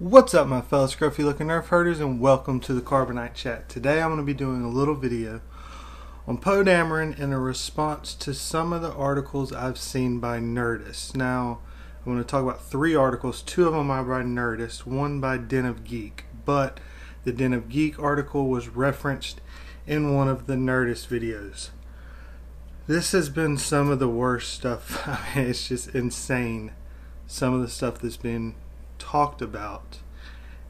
What's up my fellow scruffy looking nerf herders and welcome to the Carbonite Chat. Today I'm going to be doing a little video on Poe Dameron in a response to some of the articles I've seen by Nerdist. Now, I'm going to talk about three articles, two of them are by Nerdist, one by Den of Geek, but the Den of Geek article was referenced in one of the Nerdist videos. This has been some of the worst stuff. I mean, it's just insane. Some of the stuff that's been talked about.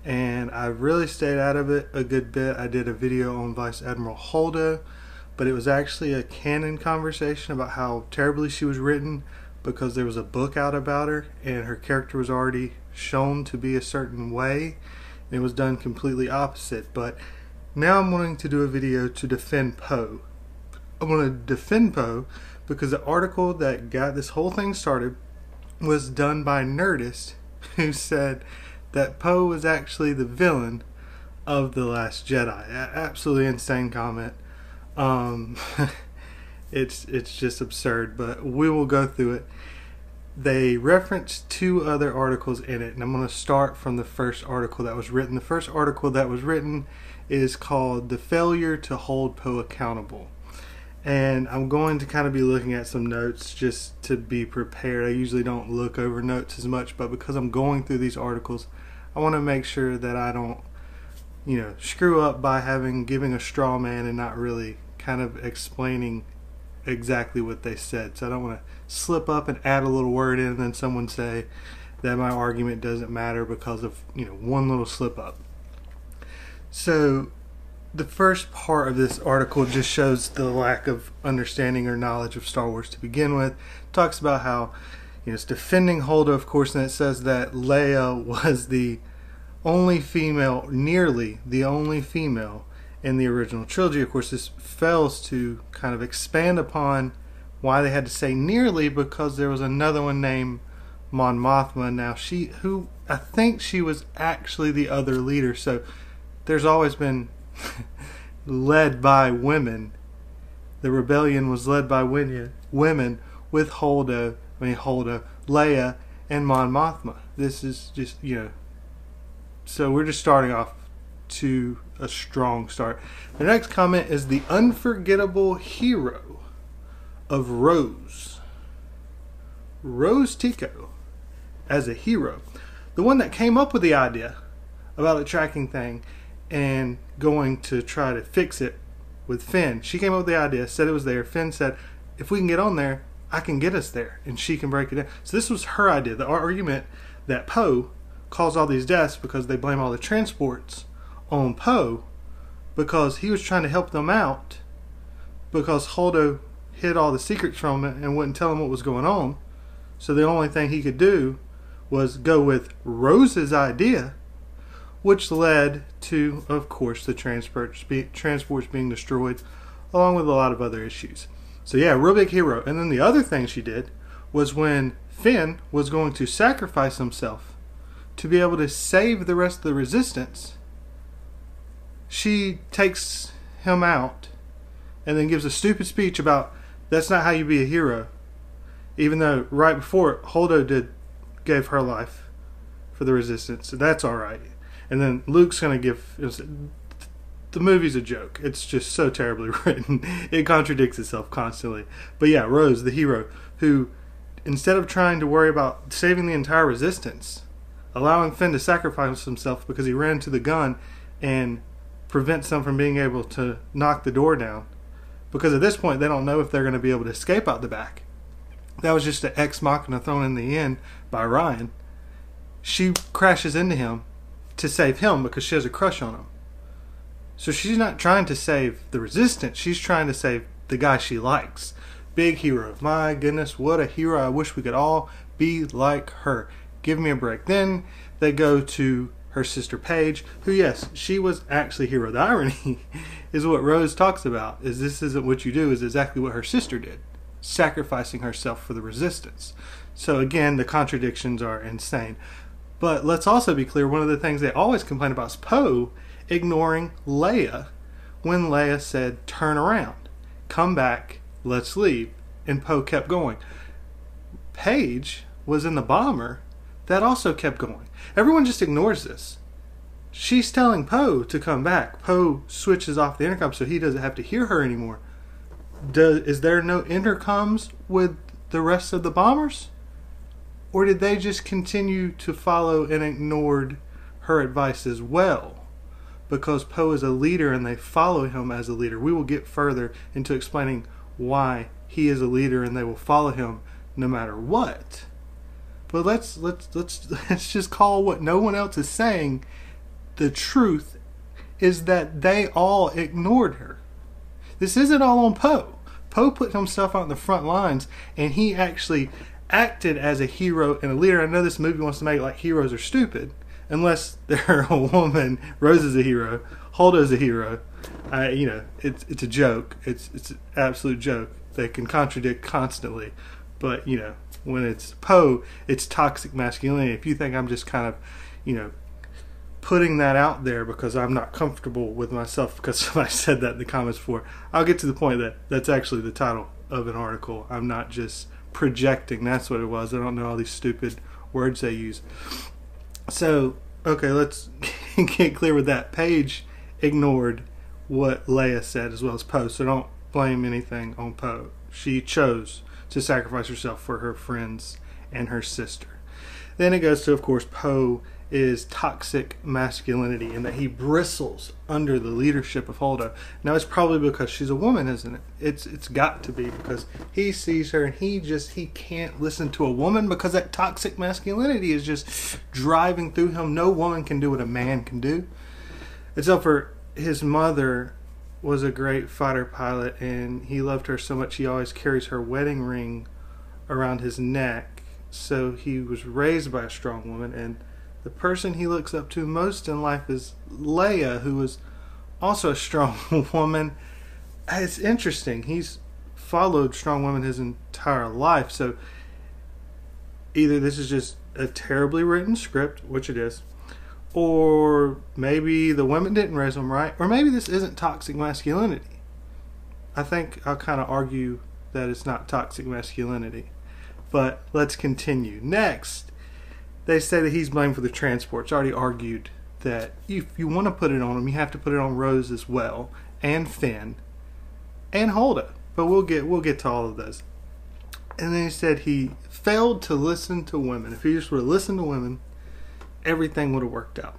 And I really stayed out of it a good bit. I did a video on Vice Admiral Holdo, but it was actually a canon conversation about how terribly she was written because there was a book out about her and her character was already shown to be a certain way. and It was done completely opposite. But now I'm wanting to do a video to defend Poe. I want to defend Poe because the article that got this whole thing started was done by Nerdist who said that Poe was actually the villain of The Last Jedi. Absolutely insane comment. Um, it's it's just absurd, but we will go through it. They reference two other articles in it, and I'm going to start from the first article that was written. The first article that was written is called "The Failure to Hold Poe Accountable." And I'm going to kind of be looking at some notes just to be prepared. I usually don't look over notes as much, but because I'm going through these articles, I want to make sure that I don't, you know, screw up by having giving a straw man and not really kind of explaining exactly what they said. So I don't want to slip up and add a little word in and then someone say that my argument doesn't matter because of, you know, one little slip up. So the first part of this article just shows the lack of understanding or knowledge of Star Wars to begin with. It talks about how you know it's defending Holdo, of course, and it says that Leia was the only female, nearly the only female in the original trilogy. Of course, this fails to kind of expand upon why they had to say nearly because there was another one named Mon Mothma. Now she, who I think she was actually the other leader, so there's always been led by women. The rebellion was led by women, women with Holdo, I mean Holdo, Leia, and Mon Mothma. This is just you know. So we're just starting off to a strong start. The next comment is the unforgettable hero of Rose. Rose Tico as a hero. The one that came up with the idea about the tracking thing and going to try to fix it with Finn. She came up with the idea, said it was there. Finn said, if we can get on there, I can get us there, and she can break it down. So this was her idea. The argument that Poe caused all these deaths because they blame all the transports on Poe because he was trying to help them out because Holdo hid all the secrets from him and wouldn't tell him what was going on. So the only thing he could do was go with Rose's idea which led to, of course, the transports, be, transports being destroyed, along with a lot of other issues. So, yeah, real big hero. And then the other thing she did was when Finn was going to sacrifice himself to be able to save the rest of the resistance, she takes him out and then gives a stupid speech about that's not how you be a hero. Even though right before Holdo did gave her life for the resistance, so that's all right and then Luke's gonna give. The movie's a joke. It's just so terribly written. It contradicts itself constantly. But yeah, Rose, the hero, who instead of trying to worry about saving the entire resistance, allowing Finn to sacrifice himself because he ran to the gun and prevents them from being able to knock the door down. Because at this point, they don't know if they're going to be able to escape out the back. That was just an ex machina thrown in the end by Rian. She crashes into him to save him because she has a crush on him. So she's not trying to save the resistance, she's trying to save the guy she likes. Big hero. My goodness, what a hero. I wish we could all be like her. Give me a break. Then they go to her sister Paige, who yes, she was actually hero. The irony is what Rose talks about is this isn't what you do, is exactly what her sister did. Sacrificing herself for the resistance. So again, the contradictions are insane. But let's also be clear one of the things they always complain about is Poe ignoring Leia when Leia said, Turn around, come back, let's leave. And Poe kept going. Paige was in the bomber that also kept going. Everyone just ignores this. She's telling Poe to come back. Poe switches off the intercom so he doesn't have to hear her anymore. Does, is there no intercoms with the rest of the bombers? Or did they just continue to follow and ignored her advice as well? Because Poe is a leader and they follow him as a leader. We will get further into explaining why he is a leader and they will follow him no matter what. But let's let's let's let's just call what no one else is saying the truth is that they all ignored her. This isn't all on Poe. Poe put himself on the front lines and he actually acted as a hero and a leader. I know this movie wants to make it like heroes are stupid, unless they're a woman. Rose is a hero. Holdo is a hero. I, you know, it's it's a joke. It's it's an absolute joke. They can contradict constantly, but you know, when it's Poe, it's toxic masculinity. If you think I'm just kind of, you know, putting that out there because I'm not comfortable with myself because somebody said that in the comments before, I'll get to the point that that's actually the title of an article. I'm not just projecting. That's what it was. I don't know all these stupid words they use. So, okay, let's get clear with that. Paige ignored what Leia said as well as Poe, so don't blame anything on Poe. She chose to sacrifice herself for her friends and her sister. Then it goes to, of course, Poe is toxic masculinity and that he bristles under the leadership of Holdo. Now it's probably because she's a woman, isn't it? It's it's got to be because he sees her and he just he can't listen to a woman because that toxic masculinity is just driving through him. No woman can do what a man can do. Except for his mother was a great fighter pilot and he loved her so much he always carries her wedding ring around his neck. So he was raised by a strong woman and the person he looks up to most in life is Leia, who is also a strong woman. It's interesting. He's followed strong women his entire life, so either this is just a terribly written script, which it is, or maybe the women didn't raise him right, or maybe this isn't toxic masculinity. I think I'll kind of argue that it's not toxic masculinity. But let's continue. Next, they say that he's blamed for the transport. It's already argued that if you want to put it on him, you have to put it on Rose as well, and Finn, and Holdo. But we'll get we'll get to all of those. And then he said he failed to listen to women. If he just would have listened to women, everything would have worked out.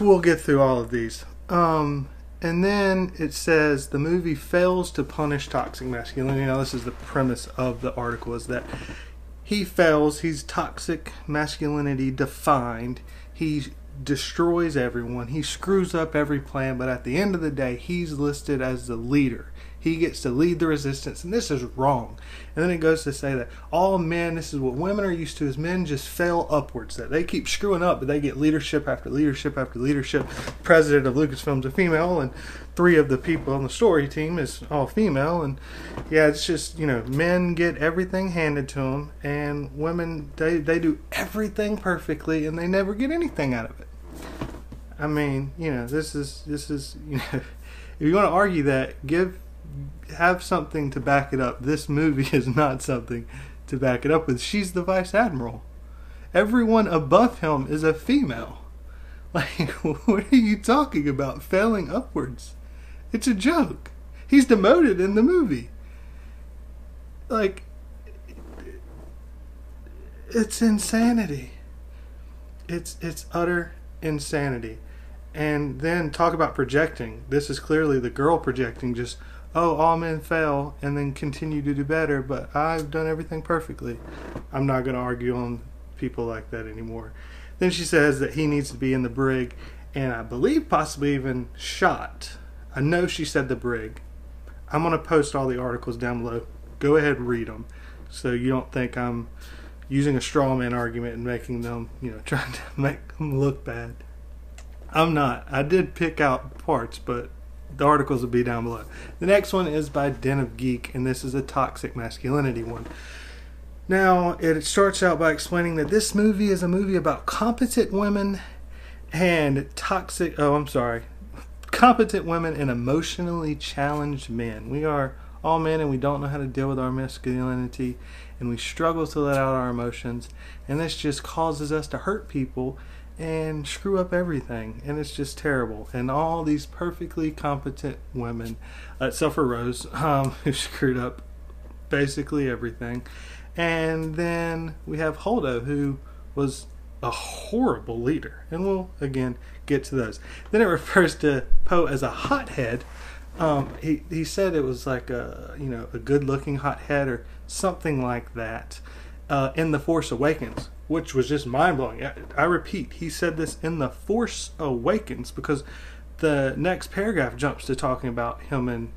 We'll get through all of these. Um, and then it says the movie fails to punish toxic masculinity. Now, this is the premise of the article: is that he fails. He's toxic masculinity defined. He destroys everyone. He screws up every plan, but at the end of the day, he's listed as the leader. He gets to lead the resistance, and this is wrong. And then it goes to say that all men, this is what women are used to, is men just fail upwards. That they keep screwing up, but they get leadership after leadership after leadership. President of Lucasfilm's a female, and three of the people on the story team is all female. And yeah, it's just you know, men get everything handed to them, and women they they do everything perfectly, and they never get anything out of it. I mean, you know, this is this is you know, if you want to argue that, give have something to back it up. This movie is not something to back it up with. She's the vice admiral. Everyone above him is a female. Like, what are you talking about? Failing upwards. It's a joke. He's demoted in the movie. Like, it's insanity. It's it's utter insanity. And then talk about projecting. This is clearly the girl projecting just oh, all men fail and then continue to do better, but I've done everything perfectly. I'm not going to argue on people like that anymore. Then she says that he needs to be in the brig, and I believe possibly even shot. I know she said the brig. I'm going to post all the articles down below. Go ahead and read them so you don't think I'm using a straw man argument and making them, you know, trying to make them look bad. I'm not. I did pick out parts, but the articles will be down below. The next one is by Den of Geek, and this is a toxic masculinity one. Now, it starts out by explaining that this movie is a movie about competent women and toxic, oh, I'm sorry, competent women and emotionally challenged men. We are all men and we don't know how to deal with our masculinity and we struggle to let out our emotions and this just causes us to hurt people and screw up everything and it's just terrible. And all these perfectly competent women except for rose um, who screwed up basically everything. And then we have holdo who was a horrible leader. And we'll again get to those. Then it refers to poe as a hothead. Um, he, he said it was like a you know a good looking hothead or something like that uh, in the force awakens which was just mind blowing. I, I, repeat, he said this in The Force Awakens because the next paragraph jumps to talking about him and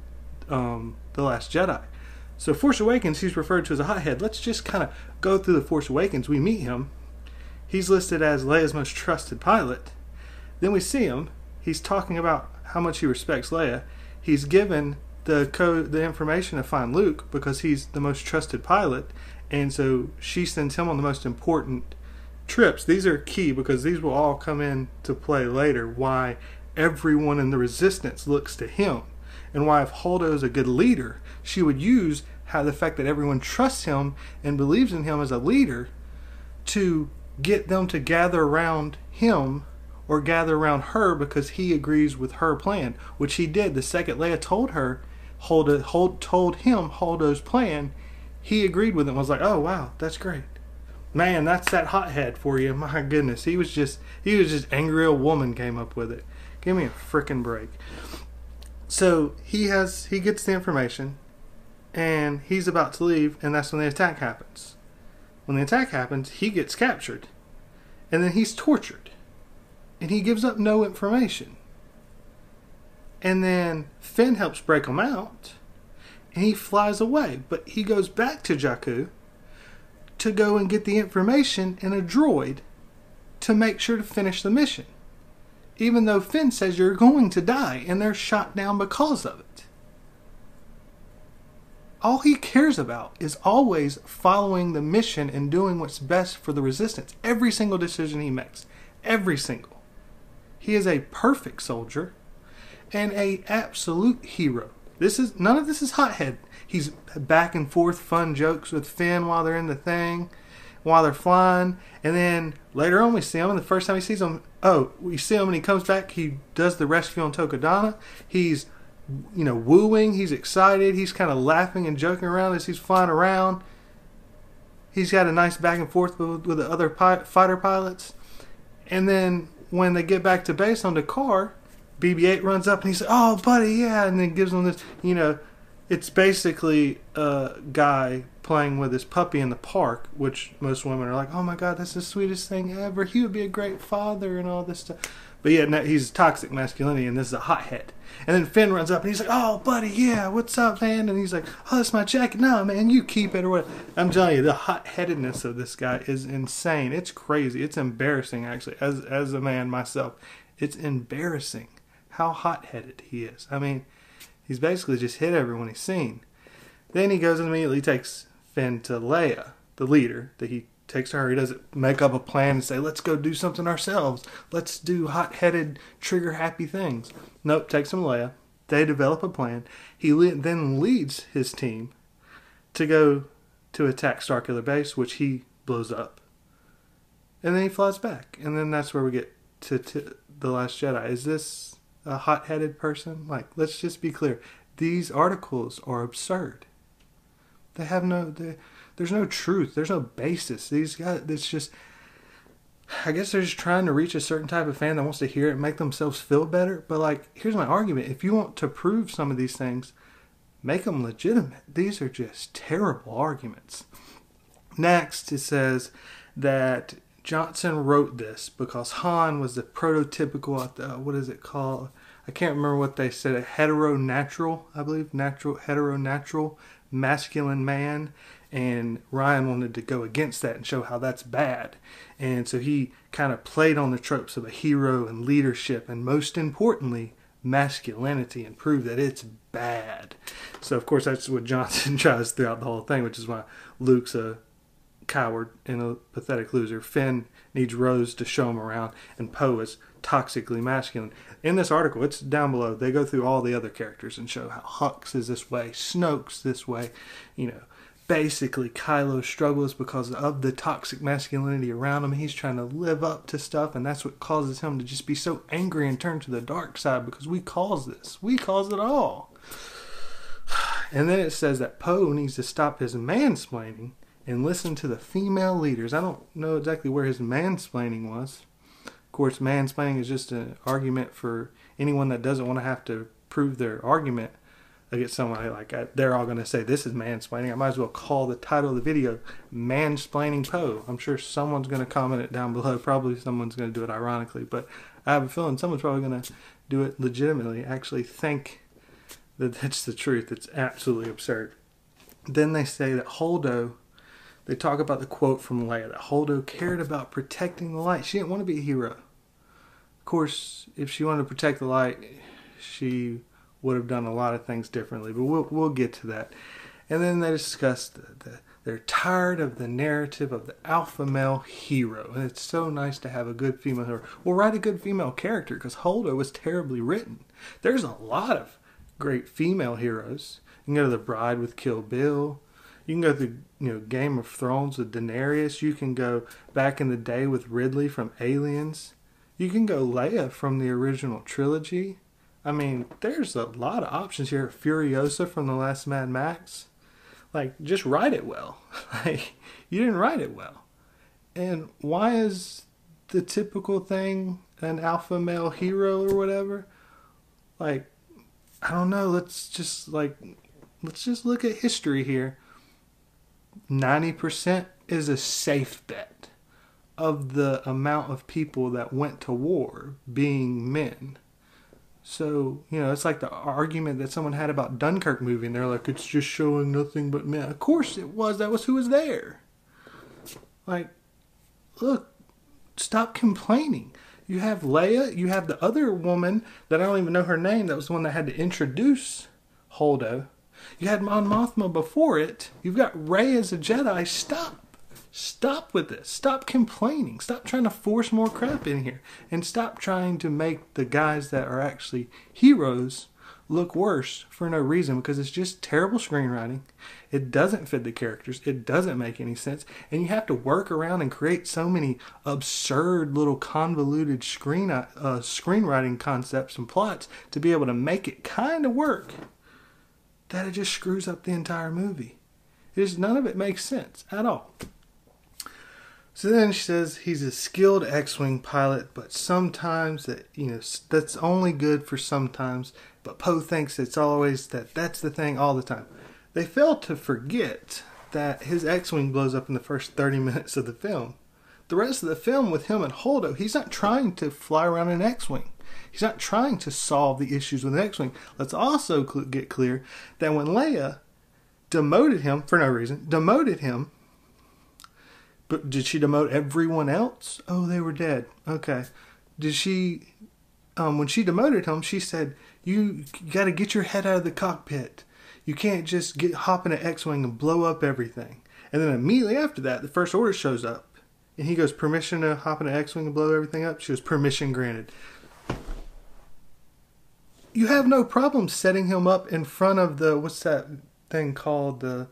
um, The Last Jedi. So, Force Awakens, he's referred to as a hothead. Let's just kind of go through The Force Awakens. We meet him. He's listed as Leia's most trusted pilot. Then we see him. He's talking about how much he respects Leia. He's given the code, the information to find Luke because he's the most trusted pilot, and so she sends him on the most important trips. These are key because these will all come in to play later. Why everyone in the resistance looks to him, and why if Holdo is a good leader, she would use how the fact that everyone trusts him and believes in him as a leader to get them to gather around him or gather around her because he agrees with her plan, which he did. The second Leia told her, Holdo, hold, told him Holdo's plan, he agreed with it and was like, "Oh wow, that's great." Man, that's that hothead for you. My goodness, he was just he was just angry A woman came up with it. Give me a freaking break. So he has he gets the information, and he's about to leave, and that's when the attack happens. When the attack happens, he gets captured, and then he's tortured, and he gives up no information. And then Finn helps break him out and he flies away. But he goes back to Jakku to go and get the information in a droid to make sure to finish the mission. Even though Finn says you're going to die and they're shot down because of it. All he cares about is always following the mission and doing what's best for the resistance. Every single decision he makes. Every single. He is a perfect soldier and a absolute hero. This is none of this is hothead. He's back and forth fun jokes with Finn while they're in the thing, while they're flying, and then later on we see him. And the first time he sees him, oh, we see him and he comes back. He does the rescue on Takodana. He's you know wooing. He's excited. He's kind of laughing and joking around as he's flying around. He's got a nice back and forth with, with the other pi- fighter pilots, and then when they get back to base on D'Qar BB-8 runs up and he says, "Oh, buddy, yeah," and then gives him this. You know, it's basically a guy playing with his puppy in the park, which most women are like, "Oh my God, that's the sweetest thing ever. He would be a great father and all this stuff." But yeah, he's toxic masculinity, and this is a hothead. And then Finn runs up and he's like, "Oh, buddy, yeah, what's up, man?" And he's like, "Oh, that's my jacket. No, man, you keep it or what?" I'm telling you, the hot-headedness of this guy is insane. It's crazy. It's embarrassing, actually. As as a man myself, it's embarrassing how hot headed he is. I mean, he's basically just hit everyone he's seen. Then he goes and immediately takes Finn to Leia, the leader, that he takes to her. He doesn't make up a plan and say, let's go do something ourselves. Let's do hot headed, trigger happy things. Nope, takes him to Leia. They develop a plan. He then leads his team to go to attack Starkiller Base, which he blows up. And then he flies back. And then that's where we get to, to The Last Jedi. Is this a hot headed person. Like, let's just be clear. These articles are absurd. They have no, there's no truth. There's no basis. These guys, it's just, I guess they're just trying to reach a certain type of fan that wants to hear it and make themselves feel better. But, like, here's my argument if you want to prove some of these things, make them legitimate. These are just terrible arguments. Next, it says that Johnson wrote this because Han was the prototypical, uh, what is it called? I can't remember what they said, a heteronatural, I believe, natural, heteronatural masculine man. And Rian wanted to go against that and show how that's bad. And so he kind of played on the tropes of a hero and leadership, and most importantly, masculinity, and prove that it's bad. So, of course, that's what Johnson tries throughout the whole thing, which is why Luke's a coward and a pathetic loser. Finn needs Rose to show him around, and Poe is toxically masculine. In this article, it's down below. They go through all the other characters and show how Hux is this way, Snoke's this way, you know. Basically, Kylo struggles because of the toxic masculinity around him. He's trying to live up to stuff, and that's what causes him to just be so angry and turn to the dark side because we cause this. We cause it all. And then it says that Poe needs to stop his mansplaining and listen to the female leaders. I don't know exactly where his mansplaining was. Of course, mansplaining is just an argument for anyone that doesn't want to have to prove their argument against someone. Like I, they're all going to say this is mansplaining. I might as well call the title of the video "Mansplaining Poe." I'm sure someone's going to comment it down below. Probably someone's going to do it ironically, but I have a feeling someone's probably going to do it legitimately. Actually, think that that's the truth. It's absolutely absurd. Then they say that Holdo they talk about the quote from Leia that Holdo cared about protecting the light. She didn't want to be a hero. Of course, if she wanted to protect the light, she would have done a lot of things differently, but we'll, we'll get to that. And then they discuss the, the, they're tired of the narrative of the alpha male hero. And it's so nice to have a good female hero. Well, write a good female character because Holdo was terribly written. There's a lot of great female heroes. You can go to The Bride with Kill Bill. You can go through, you know, Game of Thrones with Daenerys. You can go back in the day with Ripley from Aliens. You can go Leia from the original trilogy. I mean, there's a lot of options here. Furiosa from the last Mad Max. Like, just write it well. like, you didn't write it well. And why is the typical thing an alpha male hero or whatever? Like, I don't know. Let's just like, let's just look at history here. 90% is a safe bet of the amount of people that went to war being men. So, you know, it's like the argument that someone had about Dunkirk movie, and they're like, it's just showing nothing but men. Of course it was. That was who was there. Like, look, stop complaining. You have Leia, you have the other woman that I don't even know her name, that was the one that had to introduce Holdo. You had Mon Mothma before it. You've got Rey as a Jedi. Stop. Stop with this. Stop complaining. Stop trying to force more crap in here. And stop trying to make the guys that are actually heroes look worse for no reason because it's just terrible screenwriting. It doesn't fit the characters. It doesn't make any sense. And you have to work around and create so many absurd little convoluted screen uh, screenwriting concepts and plots to be able to make it kind of work that it just screws up the entire movie. Just, none of it makes sense at all. So then she says he's a skilled X-wing pilot, but sometimes that you know that's only good for sometimes. But Poe thinks it's always that that's the thing all the time. They fail to forget that his X-wing blows up in the first 30 minutes of the film. The rest of the film with him and Holdo, he's not trying to fly around an X-wing. He's not trying to solve the issues with the X-wing. Let's also cl- get clear that when Leia demoted him for no reason, demoted him, but did she demote everyone else? Oh, they were dead. Okay. Did she? Um, when she demoted him, she said, "You, you got to get your head out of the cockpit. You can't just get hop in an X-wing and blow up everything." And then immediately after that, the First Order shows up, and he goes, "Permission to hop in an X-wing and blow everything up?" She goes, "Permission granted." You have no problem setting him up in front of the what's that thing called the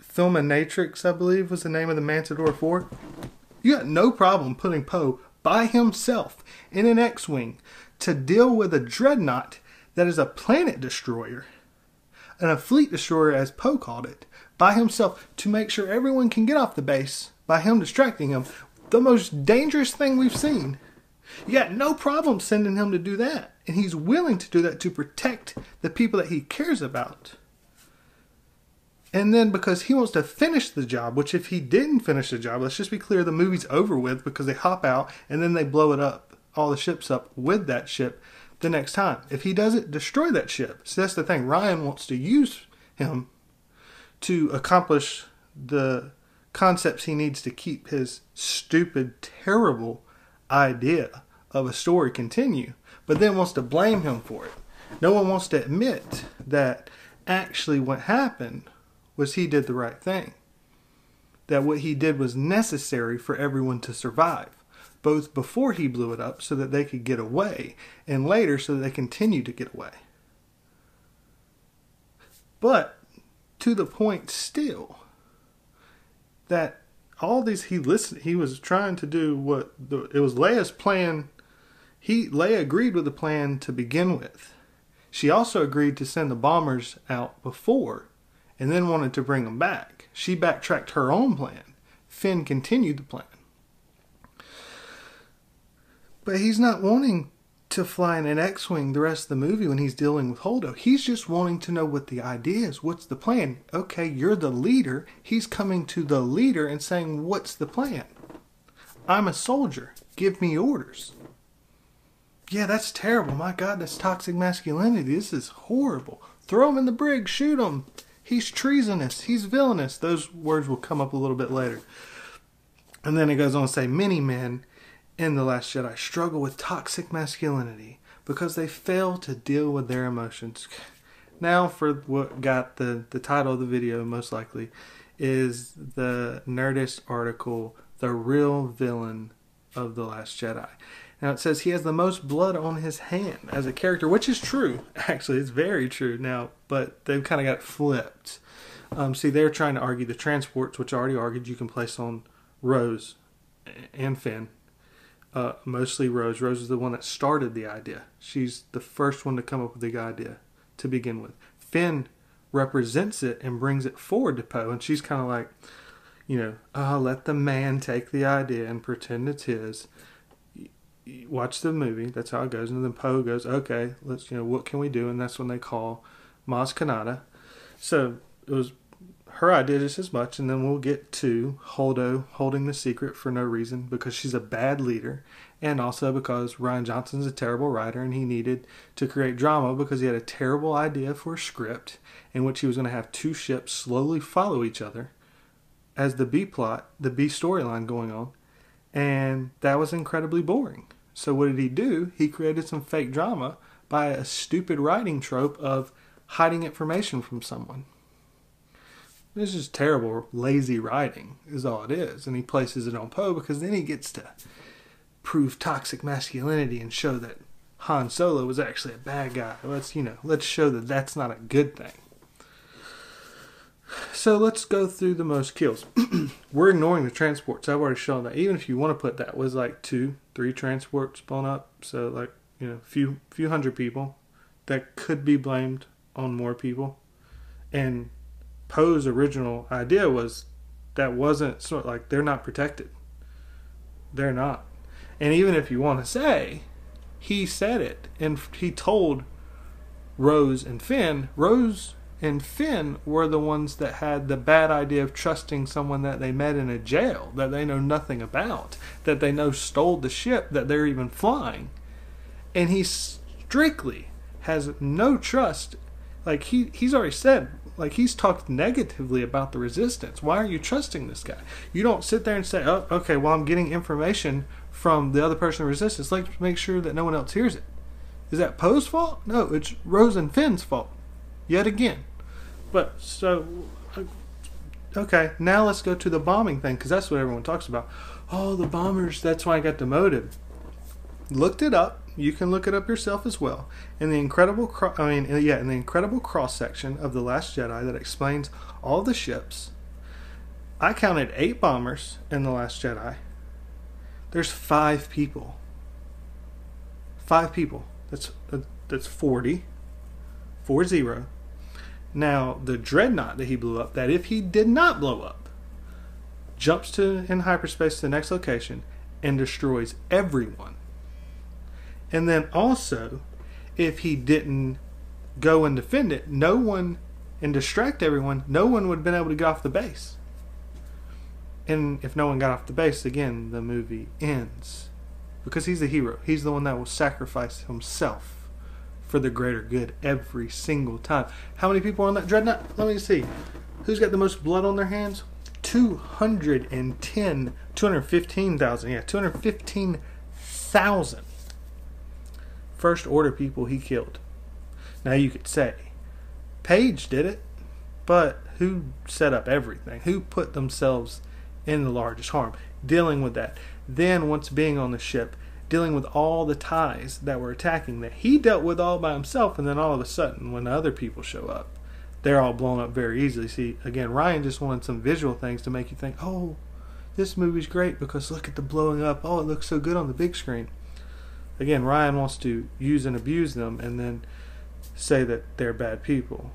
Fulminatrix, I believe was the name of the Mandator Four. You got no problem putting Poe by himself in an X-wing to deal with a dreadnought that is a planet destroyer and a fleet destroyer, as Poe called it, by himself to make sure everyone can get off the base by him distracting him. The most dangerous thing we've seen you got no problem sending him to do that. And he's willing to do that to protect the people that he cares about. And then because he wants to finish the job, which if he didn't finish the job, let's just be clear, the movie's over with because they hop out and then they blow it up, all the ships up with that ship the next time. If he doesn't destroy that ship, so that's the thing. Rian wants to use him to accomplish the concepts he needs to keep his stupid, terrible idea of a story continue, but then wants to blame him for it. No one wants to admit that actually what happened was he did the right thing. that what he did was necessary for everyone to survive, both before he blew it up so that they could get away, and later so that they continued to get away. But to the point still that all these he listened he was trying to do what the, it was Leia's plan he Leia agreed with the plan to begin with. She also agreed to send the bombers out before and then wanted to bring them back. She backtracked her own plan. Finn continued the plan. But he's not wanting to fly in an X-wing the rest of the movie when he's dealing with Holdo. He's just wanting to know what the idea is. What's the plan? Okay, you're the leader. He's coming to the leader and saying, "What's the plan?" I'm a soldier. Give me orders. Yeah, that's terrible. My God, that's toxic masculinity. This is horrible. Throw him in the brig. Shoot him. He's treasonous. He's villainous. Those words will come up a little bit later. And then it goes on to say, many men in The Last Jedi struggle with toxic masculinity because they fail to deal with their emotions. Now, for what got the, the title of the video, most likely, is the Nerdist article, The Real Villain of The Last Jedi. Now, it says he has the most blood on his hand as a character, which is true. Actually, it's very true now, but they've kind of got it flipped. Um, see, they're trying to argue the transports, which I already argued you can place on Rose and Finn uh, mostly Rose. Rose is the one that started the idea. She's the first one to come up with the idea to begin with. Finn represents it and brings it forward to Poe, and she's kind of like, you know, oh, let the man take the idea and pretend it's his. Watch the movie. That's how it goes. And then Poe goes, okay, let's, you know, what can we do? And that's when they call Maz Kanata. So it was her idea just as much, and then we'll get to Holdo holding the secret for no reason because she's a bad leader, and also because Rian Johnson's a terrible writer and he needed to create drama because he had a terrible idea for a script in which he was going to have two ships slowly follow each other as the B plot, the B storyline going on, and that was incredibly boring. So what did he do? He created some fake drama by a stupid writing trope of hiding information from someone. This is terrible, lazy writing, is all it is. And he places it on Poe because then he gets to prove toxic masculinity and show that Han Solo was actually a bad guy. Let's, you know, let's show that that's not a good thing. So let's go through the most kills. We're ignoring the transports. I've already shown that. Even if you want to put that was like two, three transports blown up. So like, you know, few few hundred people that could be blamed on more people. And Poe's original idea was that wasn't sort of like they're not protected. They're not. And even if you want to say, he said it and he told Rose and Finn, Rose and Finn were the ones that had the bad idea of trusting someone that they met in a jail that they know nothing about, that they know stole the ship that they're even flying. And he strictly has no trust. Like he he's already said like he's talked negatively about the resistance. Why are you trusting this guy? You don't sit there and say, "Oh, okay, well I'm getting information from the other person in resistance. Let's make sure that no one else hears it." Is that Poe's fault? No, it's Rose and Finn's fault. Yet again. But so okay, now let's go to the bombing thing because that's what everyone talks about. Oh, the bombers. That's why I got demoted. Looked it up. You can look it up yourself as well. In the incredible, cro- I mean, yeah, in the incredible cross section of the Last Jedi that explains all the ships. I counted eight bombers in the Last Jedi. There's five people. Five people. That's uh, that's forty. Four zero. Now the dreadnought that he blew up, that if he did not blow up, jumps to in hyperspace to the next location and destroys everyone and then also, if he didn't go and defend it, no one and distract everyone, no one would have been able to get off the base. And if no one got off the base, again, the movie ends. Because he's the hero. He's the one that will sacrifice himself for the greater good every single time. How many people on that dreadnought? Let me see. Who's got the most blood on their hands? 210, 215,000. Yeah, 215,000 first order people he killed. Now you could say, Paige did it, but who set up everything? Who put themselves in the largest harm, dealing with that. Then, once being on the ship, dealing with all the TIEs that were attacking that he dealt with all by himself, and then all of a sudden, when other people show up, they're all blown up very easily. See, again, Rian just wanted some visual things to make you think, oh, this movie's great because look at the blowing up. Oh, it looks so good on the big screen. Again, Rian wants to use and abuse them and then say that they're bad people.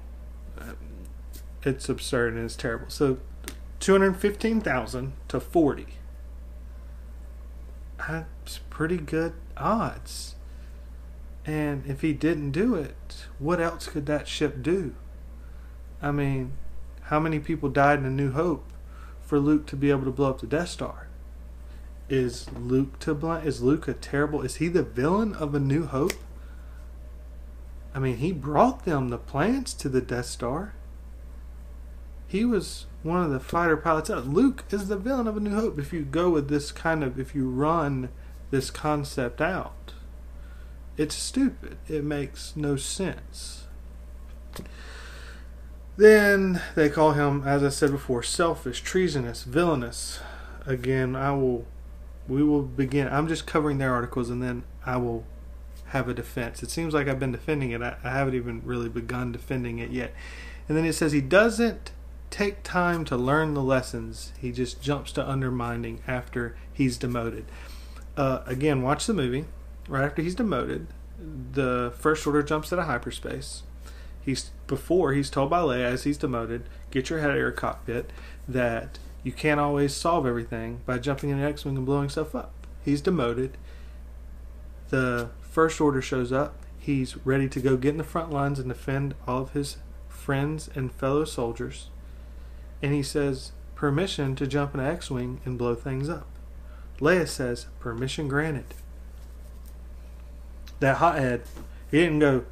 It's absurd and it's terrible. So, 215,000 to 40. That's pretty good odds. And if he didn't do it, what else could that ship do? I mean, how many people died in A New Hope for Luke to be able to blow up the Death Star? Is Luke to blame? Is Luke a terrible? Is he the villain of A New Hope? I mean, he brought them the plans to the Death Star. He was one of the fighter pilots out. Luke is the villain of A New Hope if you go with this kind of, if you run this concept out. It's stupid. It makes no sense. Then they call him, as I said before, selfish, treasonous, villainous. Again, I will, we will begin. I'm just covering their articles and then I will have a defense. It seems like I've been defending it. I, I haven't even really begun defending it yet. And then it says he doesn't take time to learn the lessons. He just jumps to undermining after he's demoted. Uh, again, watch the movie. Right after he's demoted, the First Order jumps of hyperspace he's before he's told by Leia as he's demoted, get your head out of your cockpit, that you can't always solve everything by jumping in an X-wing and blowing stuff up. He's demoted. The First Order shows up. He's ready to go get in the front lines and defend all of his friends and fellow soldiers. And he says, permission to jump in an X-wing and blow things up. Leia says, permission granted. That hothead, he didn't go,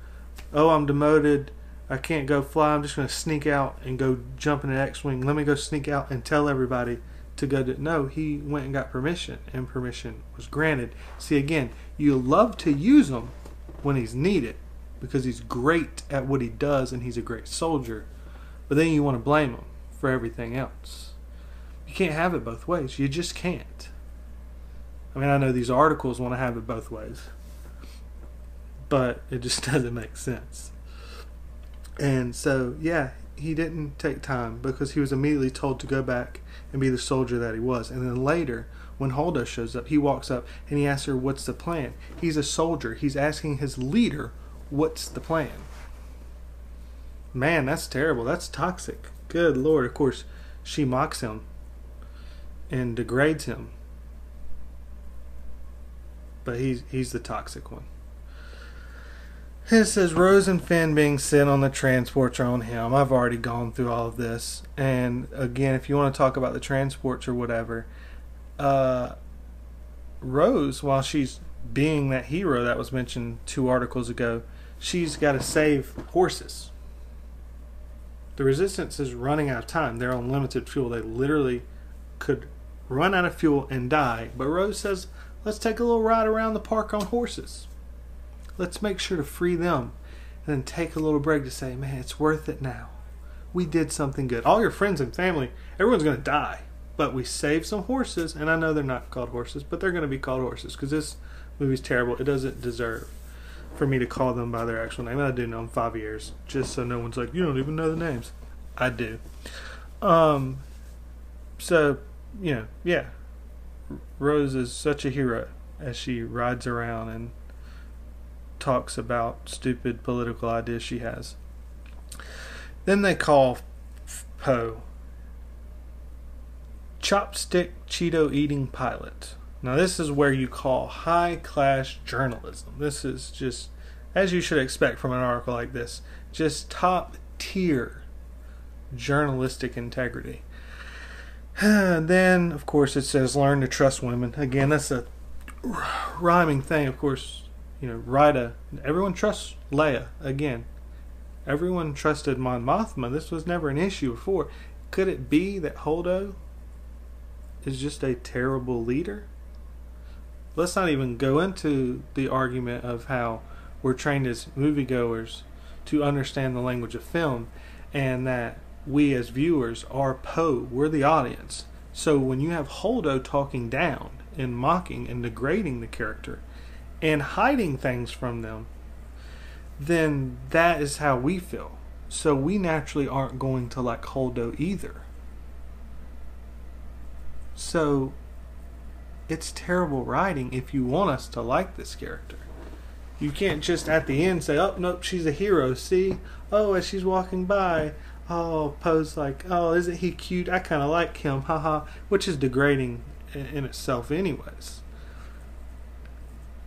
oh, I'm demoted I can't go fly. I'm just going to sneak out and go jump in an X-wing. Let me go sneak out and tell everybody to go to. No, he went and got permission, and permission was granted. See, again, you love to use him when he's needed because he's great at what he does and he's a great soldier. But then you want to blame him for everything else. You can't have it both ways. You just can't. I mean, I know these articles want to have it both ways, but it just doesn't make sense. And so, yeah, he didn't take time because he was immediately told to go back and be the soldier that he was. And then later, when Holdo shows up, he walks up and he asks her, What's the plan? He's a soldier. He's asking his leader, What's the plan? Man, that's terrible. That's toxic. Good Lord. Of course, she mocks him and degrades him. But he's he's the toxic one. It says Rose and Finn being sent on the transports are on him. I've already gone through all of this. And again, if you want to talk about the transports or whatever, uh, Rose, while she's being that hero that was mentioned two articles ago, she's got to save horses. The resistance is running out of time. They're on limited fuel. They literally could run out of fuel and die. But Rose says, let's take a little ride around the park on horses let's make sure to free them and then take a little break to say, man, it's worth it now. We did something good. All your friends and family, everyone's going to die. But we saved some horses, and I know they're not called horses, but they're going to be called horses because this movie's terrible. It doesn't deserve for me to call them by their actual name. I do know them fathiers, just so no one's like, you don't even know the names. I do. Um, so, you know, yeah. Rose is such a hero as she rides around and talks about stupid political ideas she has. Then they call Poe chopstick Cheeto eating pilot. Now, this is where you call high class journalism. This is just, as you should expect from an article like this, just top tier journalistic integrity. And then, of course, it says learn to trust women. Again, that's a rhyming thing. Of course, you know, Rida. Everyone trusts Leia again. Everyone trusted Mon Mothma. This was never an issue before. Could it be that Holdo is just a terrible leader? Let's not even go into the argument of how we're trained as moviegoers to understand the language of film and that we as viewers are Poe, we're the audience, So when you have Holdo talking down and mocking and degrading the character and hiding things from them, then that is how we feel. So we naturally aren't going to like Holdo either. So it's terrible writing if you want us to like this character. You can't just at the end say, "Oh, nope, she's a hero." See, oh, as she's walking by, oh, Poe's like, "Oh, isn't he cute? I kind of like him." Haha, which is degrading in, in itself, anyways.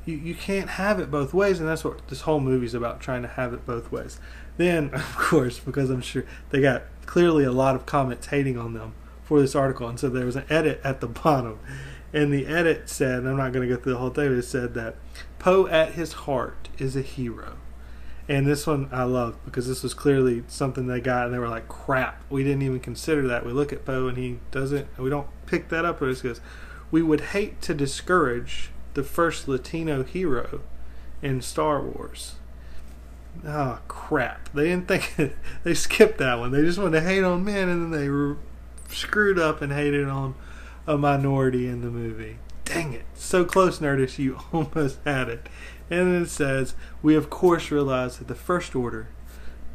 You you can't have it both ways, and that's what this whole movie's about: trying to have it both ways. Then, of course, because I'm sure they got clearly a lot of comments hating on them for this article, and so there was an edit at the bottom and the edit said, I'm not going to go through the whole thing, but it said that Poe at his heart is a hero. And this one I love because this was clearly something they got, and they were like, "Crap, we didn't even consider that." We look at Poe, and he doesn't. We don't pick that up. It goes, "We would hate to discourage the first Latino hero in Star Wars." Oh crap! They didn't think they skipped that one. They just wanted to hate on men, and then they screwed up and hated on a minority in the movie. Dang it. So close, Nerdist, you almost had it. And then it says, We of course realize that the First Order,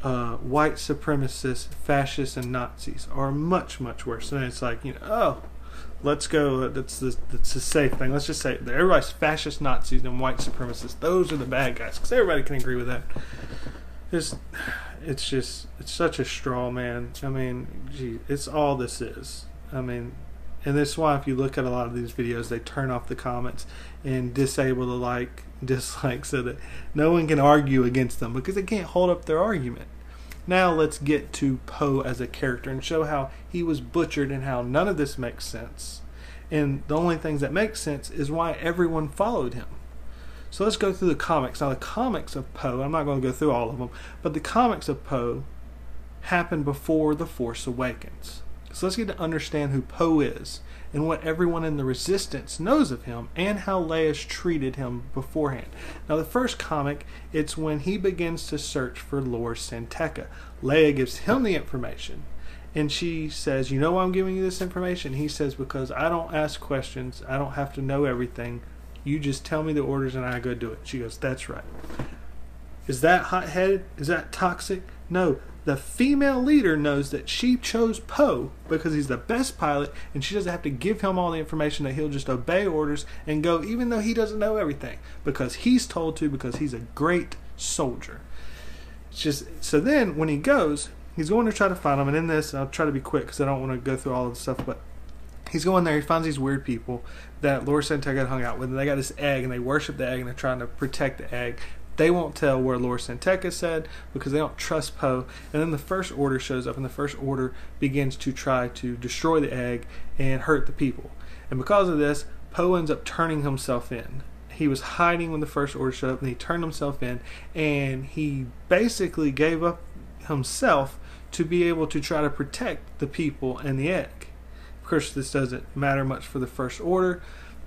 uh, white supremacists, fascists, and Nazis are much, much worse. And it's like, you know, oh, let's go. That's the, that's the safe thing. Let's just say everybody's fascist, Nazis, and white supremacists. Those are the bad guys. Because everybody can agree with that. It's, it's just, it's such a straw man. I mean, gee, it's all this is. I mean, and that's why if you look at a lot of these videos, they turn off the comments and disable the like, dislike, so that no one can argue against them because they can't hold up their argument. Now let's get to Poe as a character and show how he was butchered and how none of this makes sense. And the only things that make sense is why everyone followed him. So let's go through the comics. Now the comics of Poe, I'm not going to go through all of them, but the comics of Poe happened before The Force Awakens. So let's get to understand who Poe is and what everyone in the Resistance knows of him and how Leia's treated him beforehand. Now, the first comic, it's when he begins to search for Lor San Tekka. Leia gives him the information. And she says, You know why I'm giving you this information? He says, Because I don't ask questions. I don't have to know everything. You just tell me the orders and I go do it. She goes, That's right. Is that hot headed? Is that toxic? No, the female leader knows that she chose Poe because he's the best pilot and she doesn't have to give him all the information that he'll just obey orders and go even though he doesn't know everything because he's told to because he's a great soldier. It's just so then when he goes, he's going to try to find him and in this I'll try to be quick because I don't want to go through all of the stuff but he's going there he finds these weird people that San Tekka hung out with and they got this egg and they worship the egg and they're trying to protect the egg they won't tell where Lor San Tekka said because they don't trust Poe. And then the First Order shows up, and the First Order begins to try to destroy the egg and hurt the people. And because of this, Poe ends up turning himself in. He was hiding when the First Order showed up, and he turned himself in, and he basically gave up himself to be able to try to protect the people and the egg. Of course, this doesn't matter much for the First Order,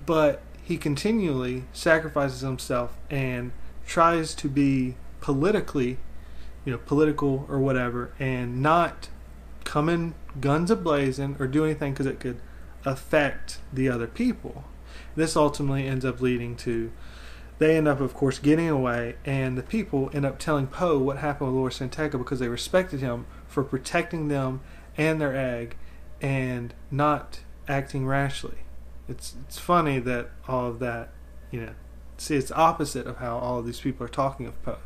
but he continually sacrifices himself and tries to be politically, you know, political or whatever, and not come in guns a blazing or do anything because it could affect the other people. This ultimately ends up leading to they end up, of course, getting away, and the people end up telling Poe what happened with Lor San Tekka because they respected him for protecting them and their egg and not acting rashly. It's it's funny that all of that, you know, see it's opposite of how all of these people are talking of Poe.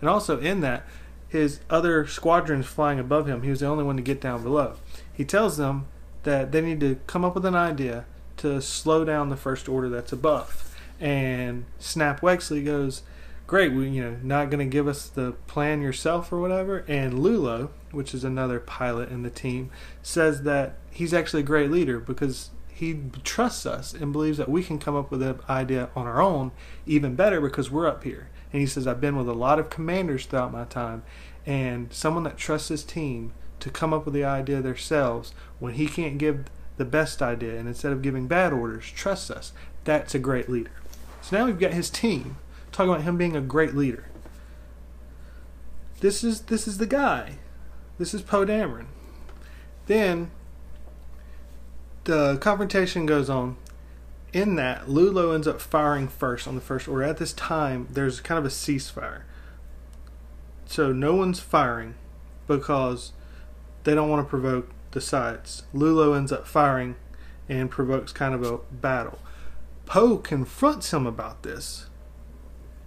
And also in that, his other squadrons flying above him, he was the only one to get down below. He tells them that they need to come up with an idea to slow down the first order that's above. And Snap Wexley goes, Great, we you know, not gonna give us the plan yourself or whatever. And L'ulo, which is another pilot in the team, says that he's actually a great leader because he trusts us and believes that we can come up with an idea on our own even better because we're up here. And he says, I've been with a lot of commanders throughout my time, and someone that trusts his team to come up with the idea themselves when he can't give the best idea, and instead of giving bad orders, trusts us. That's a great leader. So now we've got his team talking about him being a great leader. This is this is the guy. This is Poe Dameron. Then the confrontation goes on. In that, L'ulo ends up firing first on the first order. At this time, there's kind of a ceasefire. So no one's firing because they don't want to provoke the sides. L'ulo ends up firing and provokes kind of a battle. Poe confronts him about this.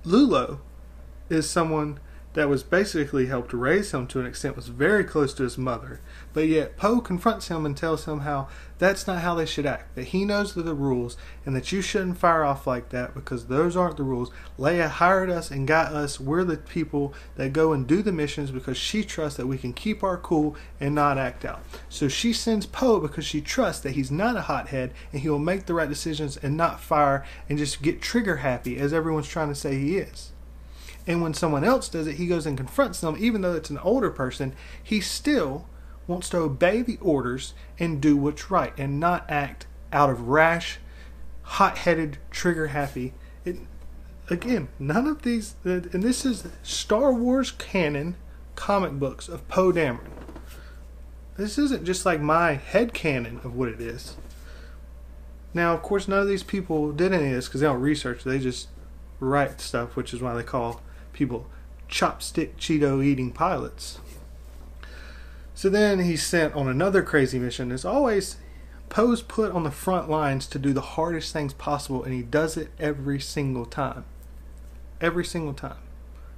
L'ulo is someone that was basically helped raise him to an extent was very close to his mother. But yet poe confronts him and tells him how that's not how they should act that he knows the rules and that you shouldn't fire off like that because those aren't the rules. Leia hired us and got us. We're the people that go and do the missions because she trusts that we can keep our cool and not act out. So she sends poe because she trusts that he's not a hothead and he will make the right decisions and not fire and just get trigger happy as everyone's trying to say he is and when someone else does it, he goes and confronts them, even though it's an older person. He still wants to obey the orders and do what's right and not act out of rash, hot headed, trigger happy. Again, none of these, and this is Star Wars canon comic books of Poe Dameron. This isn't just like my head canon of what it is. Now, of course, none of these people did any of this because they don't research. They just write stuff, which is why they call people chopstick Cheeto eating pilots. So then he's sent on another crazy mission. As always, Poe's put on the front lines to do the hardest things possible, and he does it every single time. Every single time.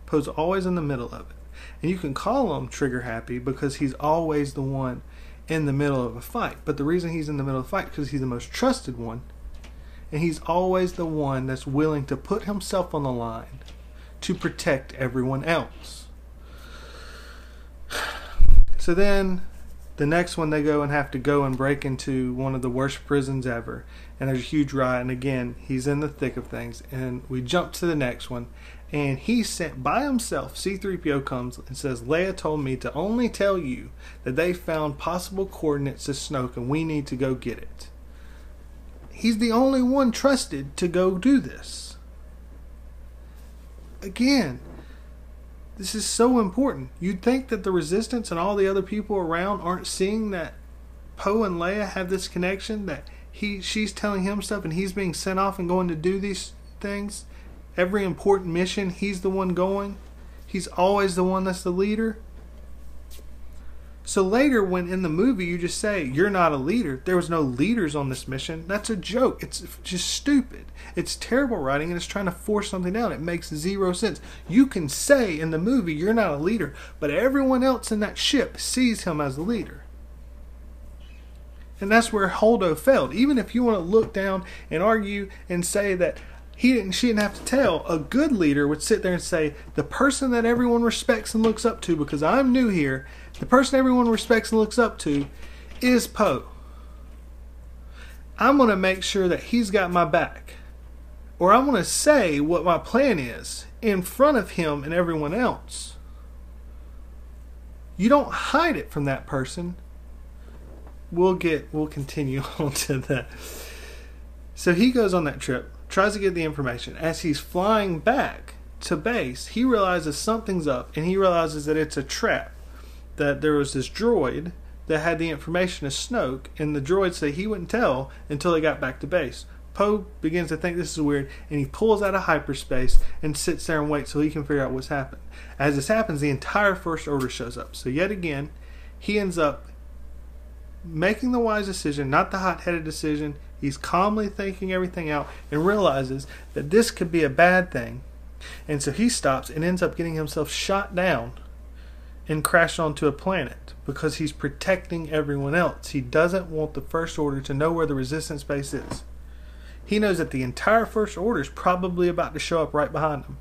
Poe's always in the middle of it. And you can call him trigger happy because he's always the one in the middle of a fight. But the reason he's in the middle of the fight because he's the most trusted one, and he's always the one that's willing to put himself on the line to protect everyone else. So then the next one they go and have to go and break into one of the worst prisons ever. And there's a huge riot and again he's in the thick of things. And we jump to the next one. And he's sent by himself. C3po comes and says leia told me to only tell you that they found possible coordinates to snoke and we need to go get it. He's the only one trusted to go do this again, this is so important. You'd think that the resistance and all the other people around aren't seeing that Poe and Leia have this connection that he she's telling him stuff and he's being sent off and going to do these things. Every important mission, he's the one going. He's always the one that's the leader. So later, when in the movie you just say, You're not a leader, there was no leaders on this mission, that's a joke. It's just stupid. It's terrible writing and it's trying to force something down. It makes zero sense. You can say in the movie, You're not a leader, but everyone else in that ship sees him as a leader. And that's where Holdo failed. Even if you want to look down and argue and say that he didn't she didn't have to tell a good leader would sit there and say the person that everyone respects and looks up to because i'm new here the person everyone respects and looks up to is poe i'm going to make sure that he's got my back or i'm going to say what my plan is in front of him and everyone else you don't hide it from that person we'll get we'll continue on to that so he goes on that trip tries to get the information. As he's flying back to base, he realizes something's up and he realizes that it's a trap. That there was this droid that had the information of Snoke, and the droid said he wouldn't tell until they got back to base. Poe begins to think this is weird, and he pulls out of hyperspace and sits there and waits so he can figure out what's happened. As this happens, the entire First Order shows up. So, yet again, he ends up making the wise decision, not the hot headed decision. He's calmly thinking everything out and realizes that this could be a bad thing. And so he stops and ends up getting himself shot down and crashed onto a planet because he's protecting everyone else. He doesn't want the First Order to know where the Resistance base is. He knows that the entire First Order is probably about to show up right behind him,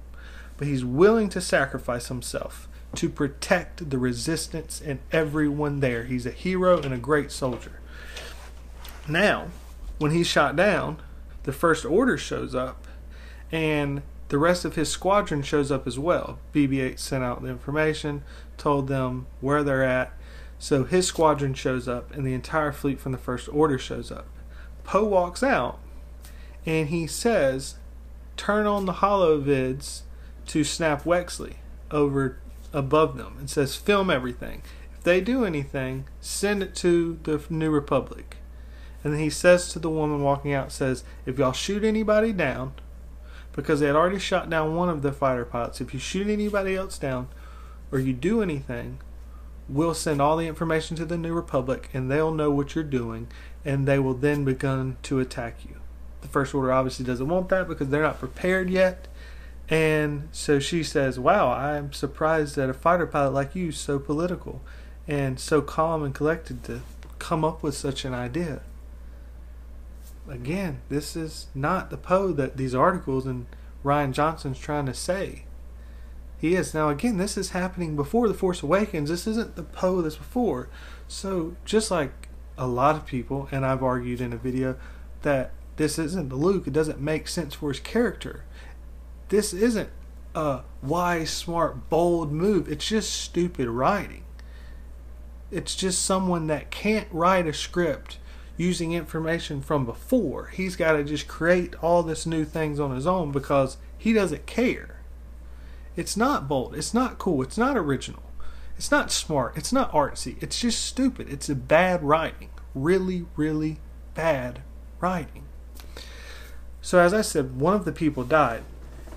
but he's willing to sacrifice himself to protect the Resistance and everyone there. He's a hero and a great soldier. Now, when he's shot down, the First Order shows up, and the rest of his squadron shows up as well. BB 8 sent out the information, told them where they're at. So his squadron shows up, and the entire fleet from the First Order shows up. Poe walks out, and he says, Turn on the holovids to Snap Wexley over above them. and says, Film everything. If they do anything, send it to the New Republic And then he says to the woman walking out, says, if y'all shoot anybody down, because they had already shot down one of the fighter pilots, if you shoot anybody else down or you do anything, we'll send all the information to the New Republic and they'll know what you're doing and they will then begin to attack you. The First Order obviously doesn't want that because they're not prepared yet. And so she says, Wow, I'm surprised that a fighter pilot like you is so political and so calm and collected to come up with such an idea. Again, this is not the Poe that these articles and Rian Johnson's trying to say. He is. Now, again, this is happening before The Force Awakens. This isn't the Poe that's before. So, just like a lot of people, and I've argued in a video that this isn't the Luke, it doesn't make sense for his character. This isn't a wise, smart, bold move. It's just stupid writing. It's just someone that can't write a script using information from before. He's got to just create all this new things on his own because he doesn't care. It's not bold. It's not cool. It's not original. It's not smart. It's not artsy. It's just stupid. It's a bad writing. Really, really bad writing. So, as I said, one of the people died.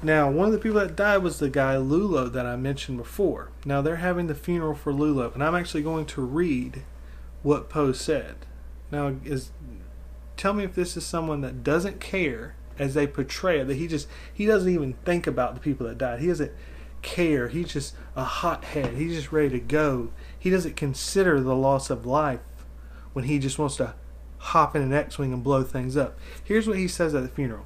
Now, one of the people that died was the guy L'ulo that I mentioned before. Now, they're having the funeral for L'ulo, and I'm actually going to read what Poe said. Now, is tell me if this is someone that doesn't care as they portray it. That he just he doesn't even think about the people that died. He doesn't care. He's just a hothead. He's just ready to go. He doesn't consider the loss of life when he just wants to hop in an X-wing and blow things up. Here's what he says at the funeral.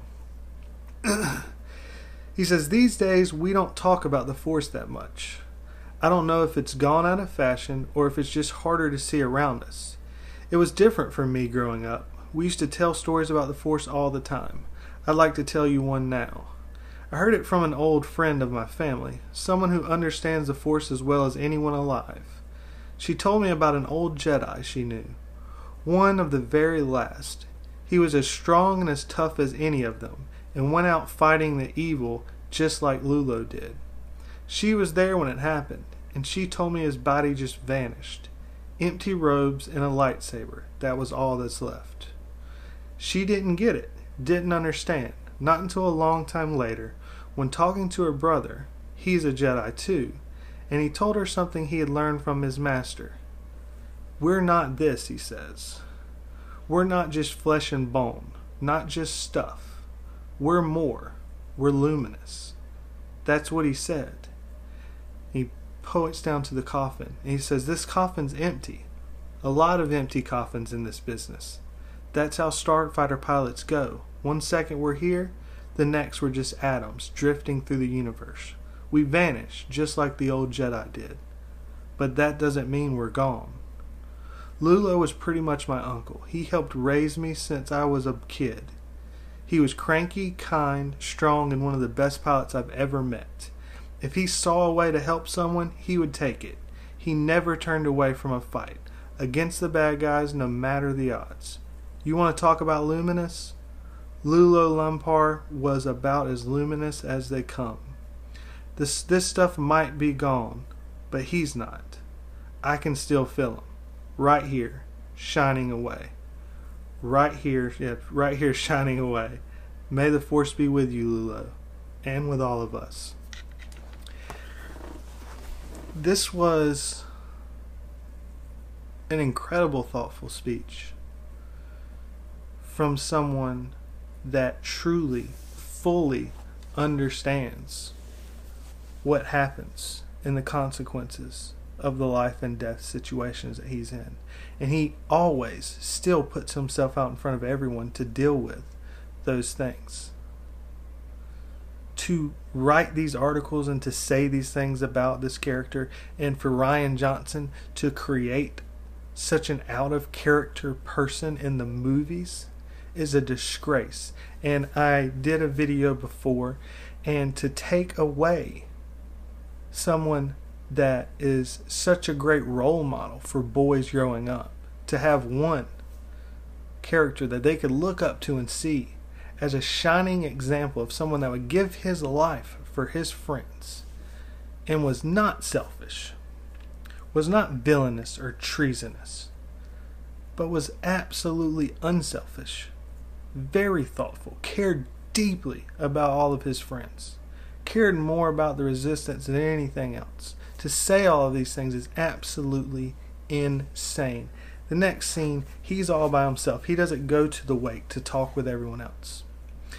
he says these days we don't talk about the Force that much. I don't know if it's gone out of fashion or if it's just harder to see around us. It was different for me growing up. We used to tell stories about the Force all the time. I'd like to tell you one now. I heard it from an old friend of my family, someone who understands the Force as well as anyone alive. She told me about an old Jedi she knew, one of the very last. He was as strong and as tough as any of them, and went out fighting the evil just like L'ulo did. She was there when it happened, and she told me his body just vanished. Empty robes and a lightsaber. That was all that's left. She didn't get it didn't understand, not until a long time later, when talking to her brother, he's a Jedi too, and he told her something he had learned from his master. We're not this, he says. We're not just flesh and bone, not just stuff. We're more. We're luminous. That's what he said. He poets down to the coffin, and he says, This coffin's empty. A lot of empty coffins in this business. That's how starfighter pilots go. One second we're here, the next we're just atoms drifting through the universe. We vanish just like the old Jedi did. But that doesn't mean we're gone. L'ulo was pretty much my uncle. He helped raise me since I was a kid. He was cranky, kind, strong, and one of the best pilots I've ever met. If he saw a way to help someone, he would take it. He never turned away from a fight, against the bad guys, no matter the odds. You want to talk about luminous? L'ulo L'ampar was about as luminous as they come. This this stuff might be gone, but he's not. I can still feel him, right here, shining away. Right here, yeah, right here, shining away. May the force be with you, L'ulo, and with all of us. This was an incredible, thoughtful speech from someone that truly, fully understands what happens and the consequences of the life and death situations that he's in. And he always still puts himself out in front of everyone to deal with those things. To write these articles and to say these things about this character, and for Rian Johnson to create such an out of character person in the movies is a disgrace. And I did a video before, and to take away someone that is such a great role model for boys growing up, to have one character that they could look up to and see as a shining example of someone that would give his life for his friends and was not selfish, was not villainous or treasonous, but was absolutely unselfish, very thoughtful, cared deeply about all of his friends, cared more about the resistance than anything else. To say all of these things is absolutely insane. The next scene, he's all by himself. He doesn't go to the wake to talk with everyone else.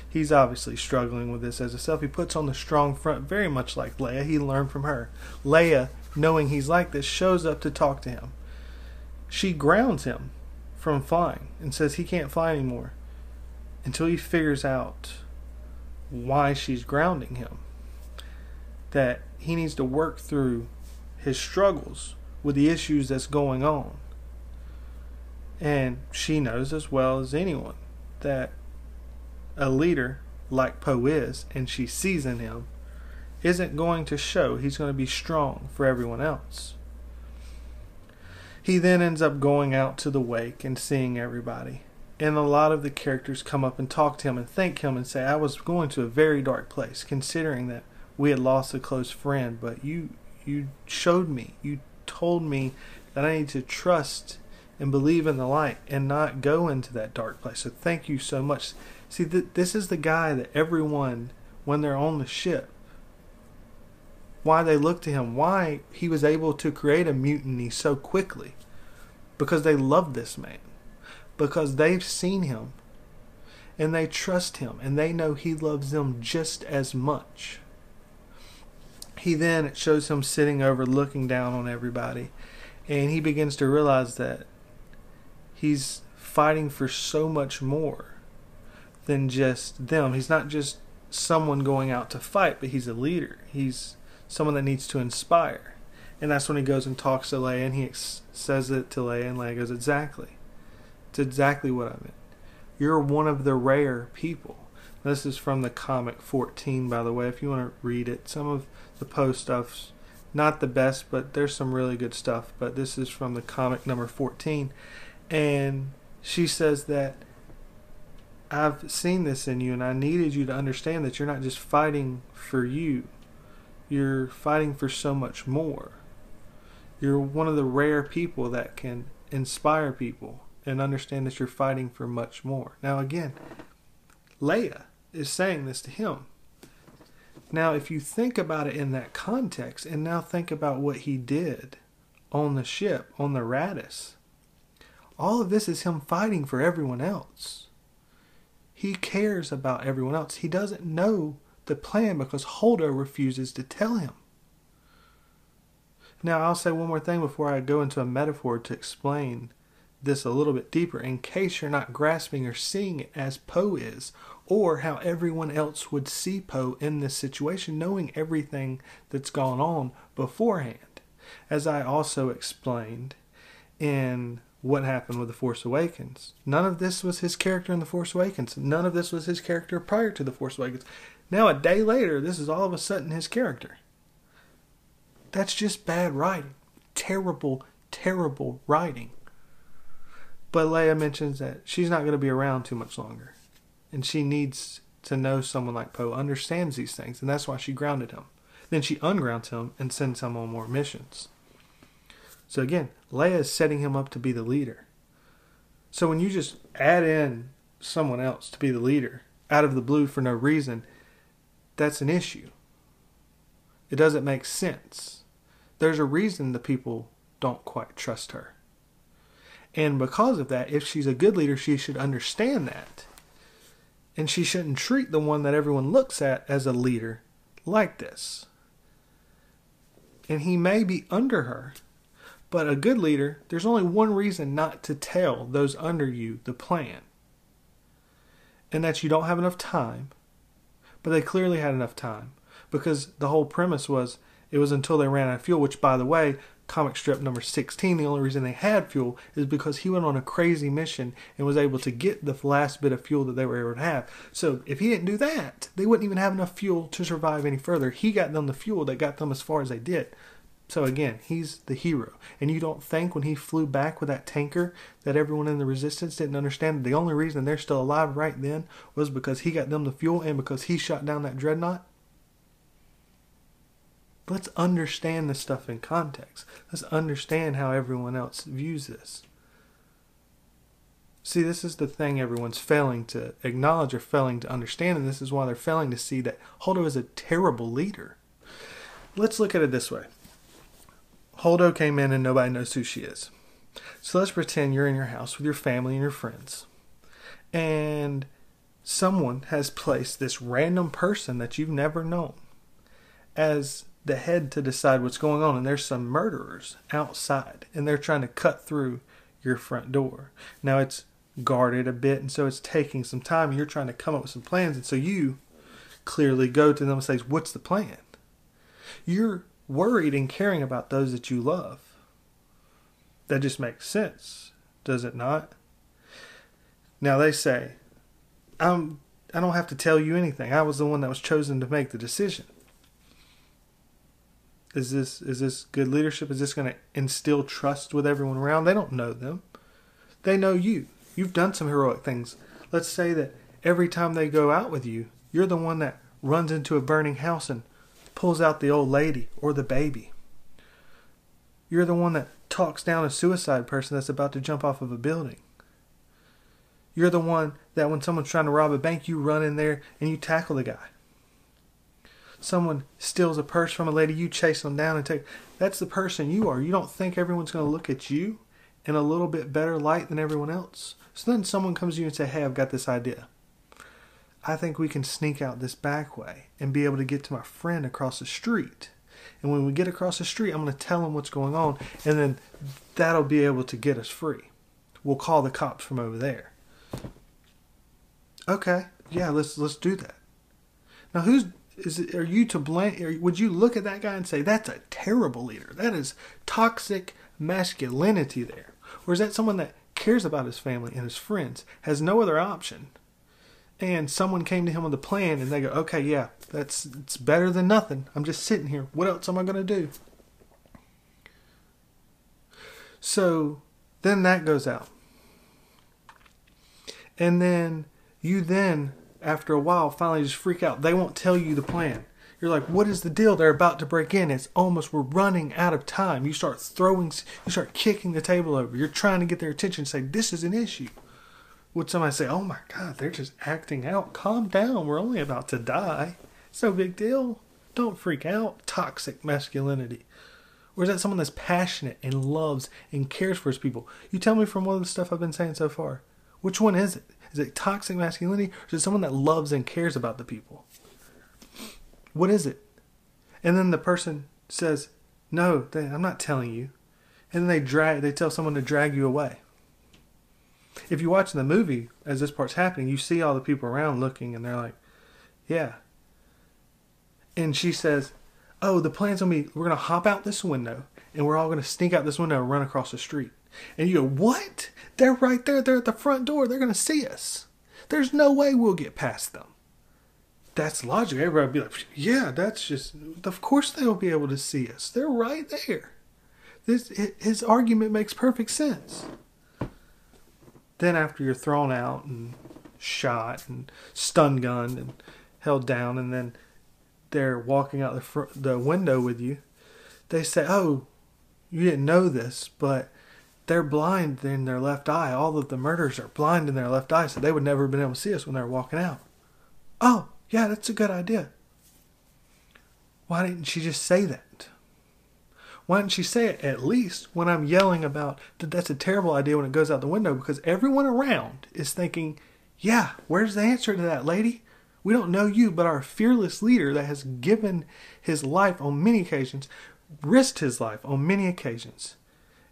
He's obviously struggling with this as a self. He puts on the strong front, very much like Leia. He learned from her. Leia, knowing he's like this, shows up to talk to him. She grounds him from flying and says he can't fly anymore until he figures out why she's grounding him. That he needs to work through his struggles with the issues that's going on. And she knows as well as anyone that a leader like Poe is, and she sees in him, isn't going to show he's going to be strong for everyone else. He then ends up going out to the wake and seeing everybody. And a lot of the characters come up and talk to him and thank him and say, I was going to a very dark place, considering that we had lost a close friend, but you you showed me, you told me that I need to trust and believe in the light and not go into that dark place. So thank you so much. See, th- this is the guy that everyone, when they're on the ship, why they look to him, why he was able to create a mutiny so quickly. Because they love this man. Because they've seen him. And they trust him. And they know he loves them just as much. He then, it shows him sitting over looking down on everybody. And he begins to realize that he's fighting for so much more than just them. He's not just someone going out to fight, but he's a leader. He's someone that needs to inspire. And that's when he goes and talks to Leia and he ex- says it to Leia, and Leia goes, Exactly. It's exactly what I meant. You're one of the rare people. This is from the comic 14, by the way, if you want to read it. Some of the post stuff's not the best, but there's some really good stuff. But this is from the comic number 14. And she says that I've seen this in you, and I needed you to understand that you're not just fighting for you, you're fighting for so much more. You're one of the rare people that can inspire people and understand that you're fighting for much more. Now, again, Leia is saying this to him. Now, if you think about it in that context, and now think about what he did on the ship, on the Raddus, all of this is him fighting for everyone else. He cares about everyone else. He doesn't know the plan because Holdo refuses to tell him. Now, I'll say one more thing before I go into a metaphor to explain this a little bit deeper, in case you're not grasping or seeing it as Poe is, or how everyone else would see Poe in this situation, knowing everything that's gone on beforehand. As I also explained in what happened with The Force Awakens. None of this was his character in The Force Awakens. None of this was his character prior to The Force Awakens. Now, a day later, this is all of a sudden his character. That's just bad writing. Terrible, terrible writing. But Leia mentions that she's not going to be around too much longer. And she needs to know someone like Poe understands these things. And that's why she grounded him. Then she ungrounds him and sends him on more missions. So again, Leia is setting him up to be the leader. So when you just add in someone else to be the leader out of the blue for no reason, that's an issue. It doesn't make sense. There's a reason the people don't quite trust her. And because of that, if she's a good leader, she should understand that. And she shouldn't treat the one that everyone looks at as a leader like this. And he may be under her, but a good leader, there's only one reason not to tell those under you the plan. And that you don't have enough time. But they clearly had enough time. Because the whole premise was it was until they ran out of fuel, which, by the way, comic strip number 16, the only reason they had fuel is because he went on a crazy mission and was able to get the last bit of fuel that they were able to have. So if he didn't do that, they wouldn't even have enough fuel to survive any further. He got them the fuel that got them as far as they did. So again, he's the hero. And you don't think when he flew back with that tanker that everyone in the resistance didn't understand that the only reason they're still alive right then was because he got them the fuel and because he shot down that dreadnought? Let's understand this stuff in context. Let's understand how everyone else views this. See, this is the thing everyone's failing to acknowledge or failing to understand, and this is why they're failing to see that Holdo is a terrible leader. Let's look at it this way Holdo came in and nobody knows who she is. So let's pretend you're in your house with your family and your friends, and someone has placed this random person that you've never known as the head to decide what's going on, and there's some murderers outside, and they're trying to cut through your front door. Now it's guarded a bit, and so it's taking some time. You're trying to come up with some plans, and so you clearly go to them and say, "What's the plan?" You're worried and caring about those that you love. That just makes sense, does it not? Now they say, "I'm." I don't have to tell you anything. I was the one that was chosen to make the decision. Is this is this good leadership? Is this going to instill trust with everyone around? They don't know them. They know you. You've done some heroic things. Let's say that every time they go out with you, you're the one that runs into a burning house and pulls out the old lady or the baby. You're the one that talks down a suicide person that's about to jump off of a building. You're the one that when someone's trying to rob a bank, you run in there and you tackle the guy someone steals a purse from a lady, you chase them down and take. That's the person you are. You don't think everyone's going to look at you in a little bit better light than everyone else. So then someone comes to you and say, "Hey, I've got this idea. I think we can sneak out this back way and be able to get to my friend across the street." And when we get across the street, I'm going to tell him what's going on, and then that'll be able to get us free. We'll call the cops from over there. Okay, yeah, let's let's do that. Now, who's is it, are you to blame? Would you look at that guy and say that's a terrible leader? That is toxic masculinity there, or is that someone that cares about his family and his friends, has no other option, and someone came to him with a plan and they go, okay, yeah, that's it's better than nothing. I'm just sitting here. What else am I going to do? So then that goes out. And then you then after a while finally just freak out. They won't tell you the plan. You're like, what is the deal? They're about to break in. It's almost, we're running out of time. You start throwing, you start kicking the table over. You're trying to get their attention, say, this is an issue. Would somebody say, oh my God, they're just acting out? Calm down. We're only about to die. It's no big deal. Don't freak out. Toxic masculinity. Or is that someone that's passionate and loves and cares for his people? You tell me from all the stuff I've been saying so far. Which one is it? Is it toxic masculinity or is it someone that loves and cares about the people? What is it? And then the person says, No, I'm not telling you. And then they drag they tell someone to drag you away. If you watch the movie as this part's happening, you see all the people around looking and they're like, Yeah. And she says, Oh, the plan's gonna be we're gonna hop out this window and we're all gonna sneak out this window and run across the street. And you go, What? They're right there. They're at the front door. They're to see us. There's no way we'll get past them. That's logic. Everybody would be like, Yeah, that's just, of course they'll be able to see us. They're right there. This, his argument makes perfect sense. Then, after you're thrown out and shot and stun gunned and held down, and then they're walking out the, fr- the window with you, they say, Oh, you didn't know this, but they're blind in their left eye. All of the murders are blind in their left eye, so they would never have been able to see us when they're walking out. Oh, yeah, that's a good idea. Why didn't she just say that? Why didn't she say it at least when I'm yelling about that that's a terrible idea when it goes out the window? Because everyone around is thinking, yeah, where's the answer to that, lady? We don't know you, but our fearless leader that has given his life on many occasions, risked his life on many occasions,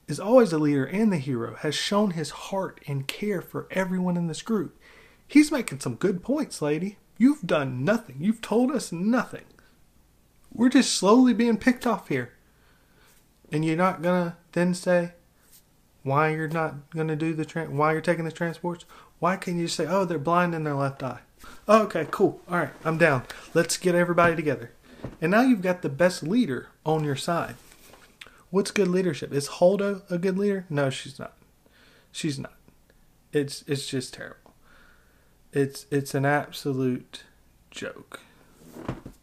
is always the leader and the hero, has shown his heart and care for everyone in this group. He's making some good points, lady. You've done nothing. You've told us nothing. We're just slowly being picked off here. And you're not gonna then say why you're not gonna do the tra- why you're taking the transports? Why can't you say, oh, they're blind in their left eye? Oh, okay, cool. All right, I'm down. Let's get everybody together. And now you've got the best leader on your side. What's good leadership? Is Holdo a good leader? No, she's not. She's not. It's it's just terrible. It's it's an absolute joke.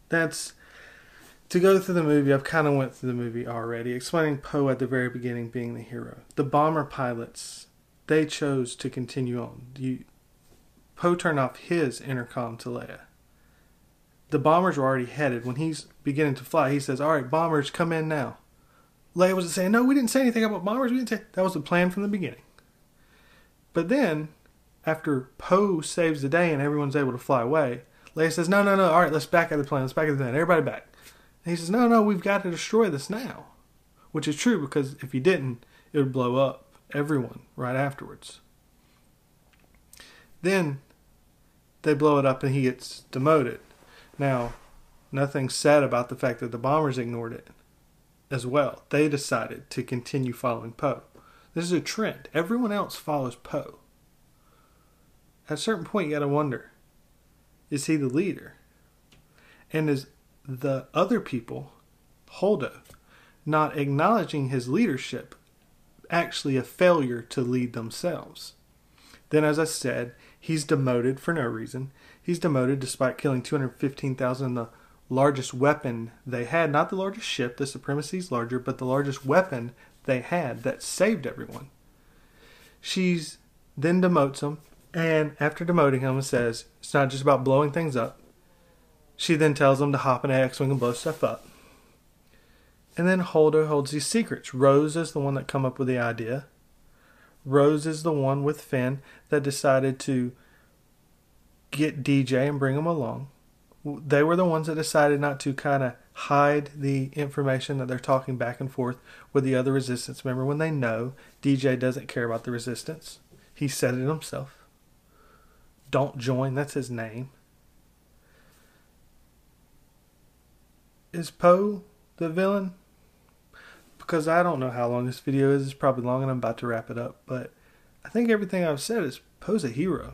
That's to go through the movie. I've kind of went through the movie already, explaining Poe at the very beginning being the hero. The bomber pilots they chose to continue on. You, Poe turned off his intercom to Leia. The bombers were already headed. When he's beginning to fly, he says, All right, bombers, come in now. Leia was saying, No, we didn't say anything about bombers. We didn't say that was the plan from the beginning. But then, after Poe saves the day and everyone's able to fly away, Leia says, No, no, no, all right, let's back out of the plane. Let's back out of the plane. Everybody back. And he says, No, no, we've got to destroy this now. Which is true because if you didn't, it would blow up everyone right afterwards. Then they blow it up and he gets demoted. Now, nothing's said about the fact that the bombers ignored it as well. They decided to continue following Poe. This is a trend. Everyone else follows Poe. At a certain point, you got to wonder is he the leader? And is the other people, Holdo, not acknowledging his leadership actually a failure to lead themselves. Then, as I said, he's demoted for no reason. He's demoted despite killing 215,000 the largest weapon they had. Not the largest ship, the Supremacy's larger, but the largest weapon they had that saved everyone. She's then demotes him, and after demoting him, says it's not just about blowing things up. She then tells him to hop in an X-wing and blow stuff up. And then Holdo holds these secrets. Rose is the one that come up with the idea. Rose is the one with Finn that decided to get DJ and bring him along. They were the ones that decided not to kind of hide the information that they're talking back and forth with the other resistance member when they know DJ doesn't care about the resistance. He said it himself. Don't join, that's his name. Is Poe the villain? because I don't know how long this video is. It's probably long and I'm about to wrap it up. But I think everything I've said is Poe's a hero.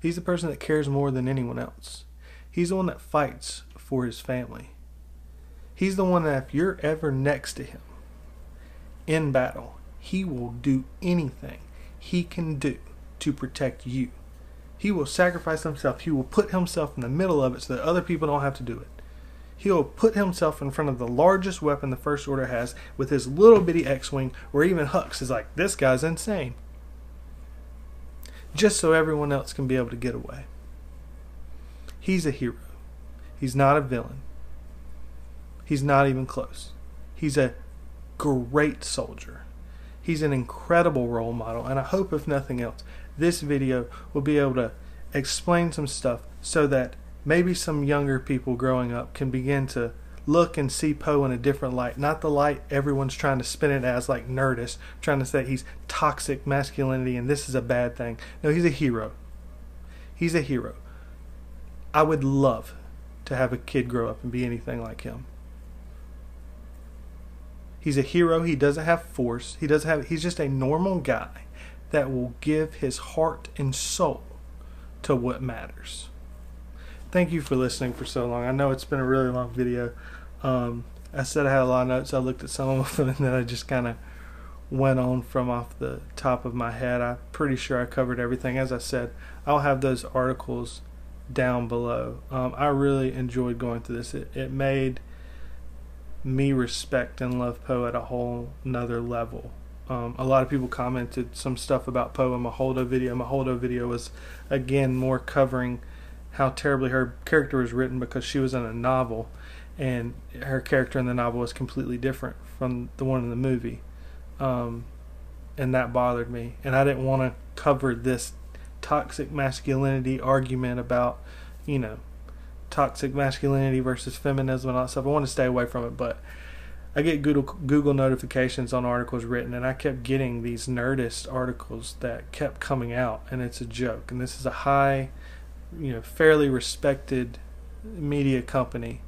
He's the person that cares more than anyone else. He's the one that fights for his family. He's the one that if you're ever next to him in battle, he will do anything he can do to protect you. He will sacrifice himself. He will put himself in the middle of it so that other people don't have to do it he'll put himself in front of the largest weapon the First Order has with his little bitty X Wing, where even Hux is like, this guy's insane. Just so everyone else can be able to get away. He's a hero. He's not a villain. He's not even close. He's a great soldier. He's an incredible role model, and I hope, if nothing else, this video will be able to explain some stuff so that maybe some younger people growing up can begin to look and see Poe in a different light. Not the light everyone's trying to spin it as, like Nerdist, trying to say he's toxic masculinity and this is a bad thing. No, he's a hero. He's a hero. I would love to have a kid grow up and be anything like him. He's a hero. He doesn't have force. He doesn't have. He's just a normal guy that will give his heart and soul to what matters thank you for listening for so long. I know it's been a really long video. Um, I said I had a lot of notes. I looked at some of them and then I just kind of went on from off the top of my head. I'm pretty sure I covered everything. As I said, I'll have those articles down below. Um, I really enjoyed going through this. It, it made me respect and love Poe at a whole nother level. Um, a lot of people commented some stuff about Poe in my Holdo video. My Holdo video was again more covering how terribly her character was written because she was in a novel and her character in the novel was completely different from the one in the movie. Um, and that bothered me. And I didn't want to cover this toxic masculinity argument about, you know, toxic masculinity versus feminism and all that stuff. I want to stay away from it, but I get Google Google notifications on articles written, and I kept getting these Nerdist articles that kept coming out, and it's a joke. And this is a high you know fairly respected media company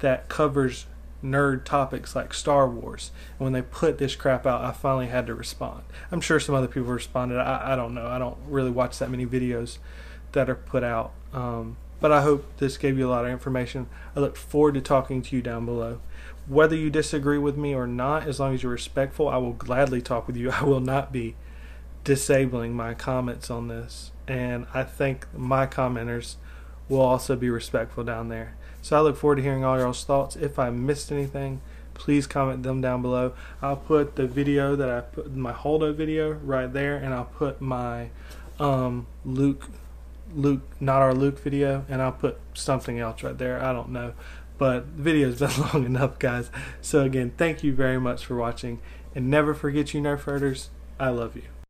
that covers nerd topics like Star Wars. And when they put this crap out, I finally had to respond. I'm sure some other people responded. I, I don't know. I don't really watch that many videos that are put out. Um, but I hope this gave you a lot of information. I look forward to talking to you down below. Whether you disagree with me or not, as long as you're respectful, I will gladly talk with you. I will not be disabling my comments on this. And I think my commenters will also be respectful down there. So I look forward to hearing all y'all's thoughts. If I missed anything, please comment them down below. I'll put the video that I put my Holdo video right there, and I'll put my um, Luke Luke not our Luke video, and I'll put something else right there. I don't know, but the video's been long enough, guys. So again, thank you very much for watching, and never forget, you Nerf herders, I love you.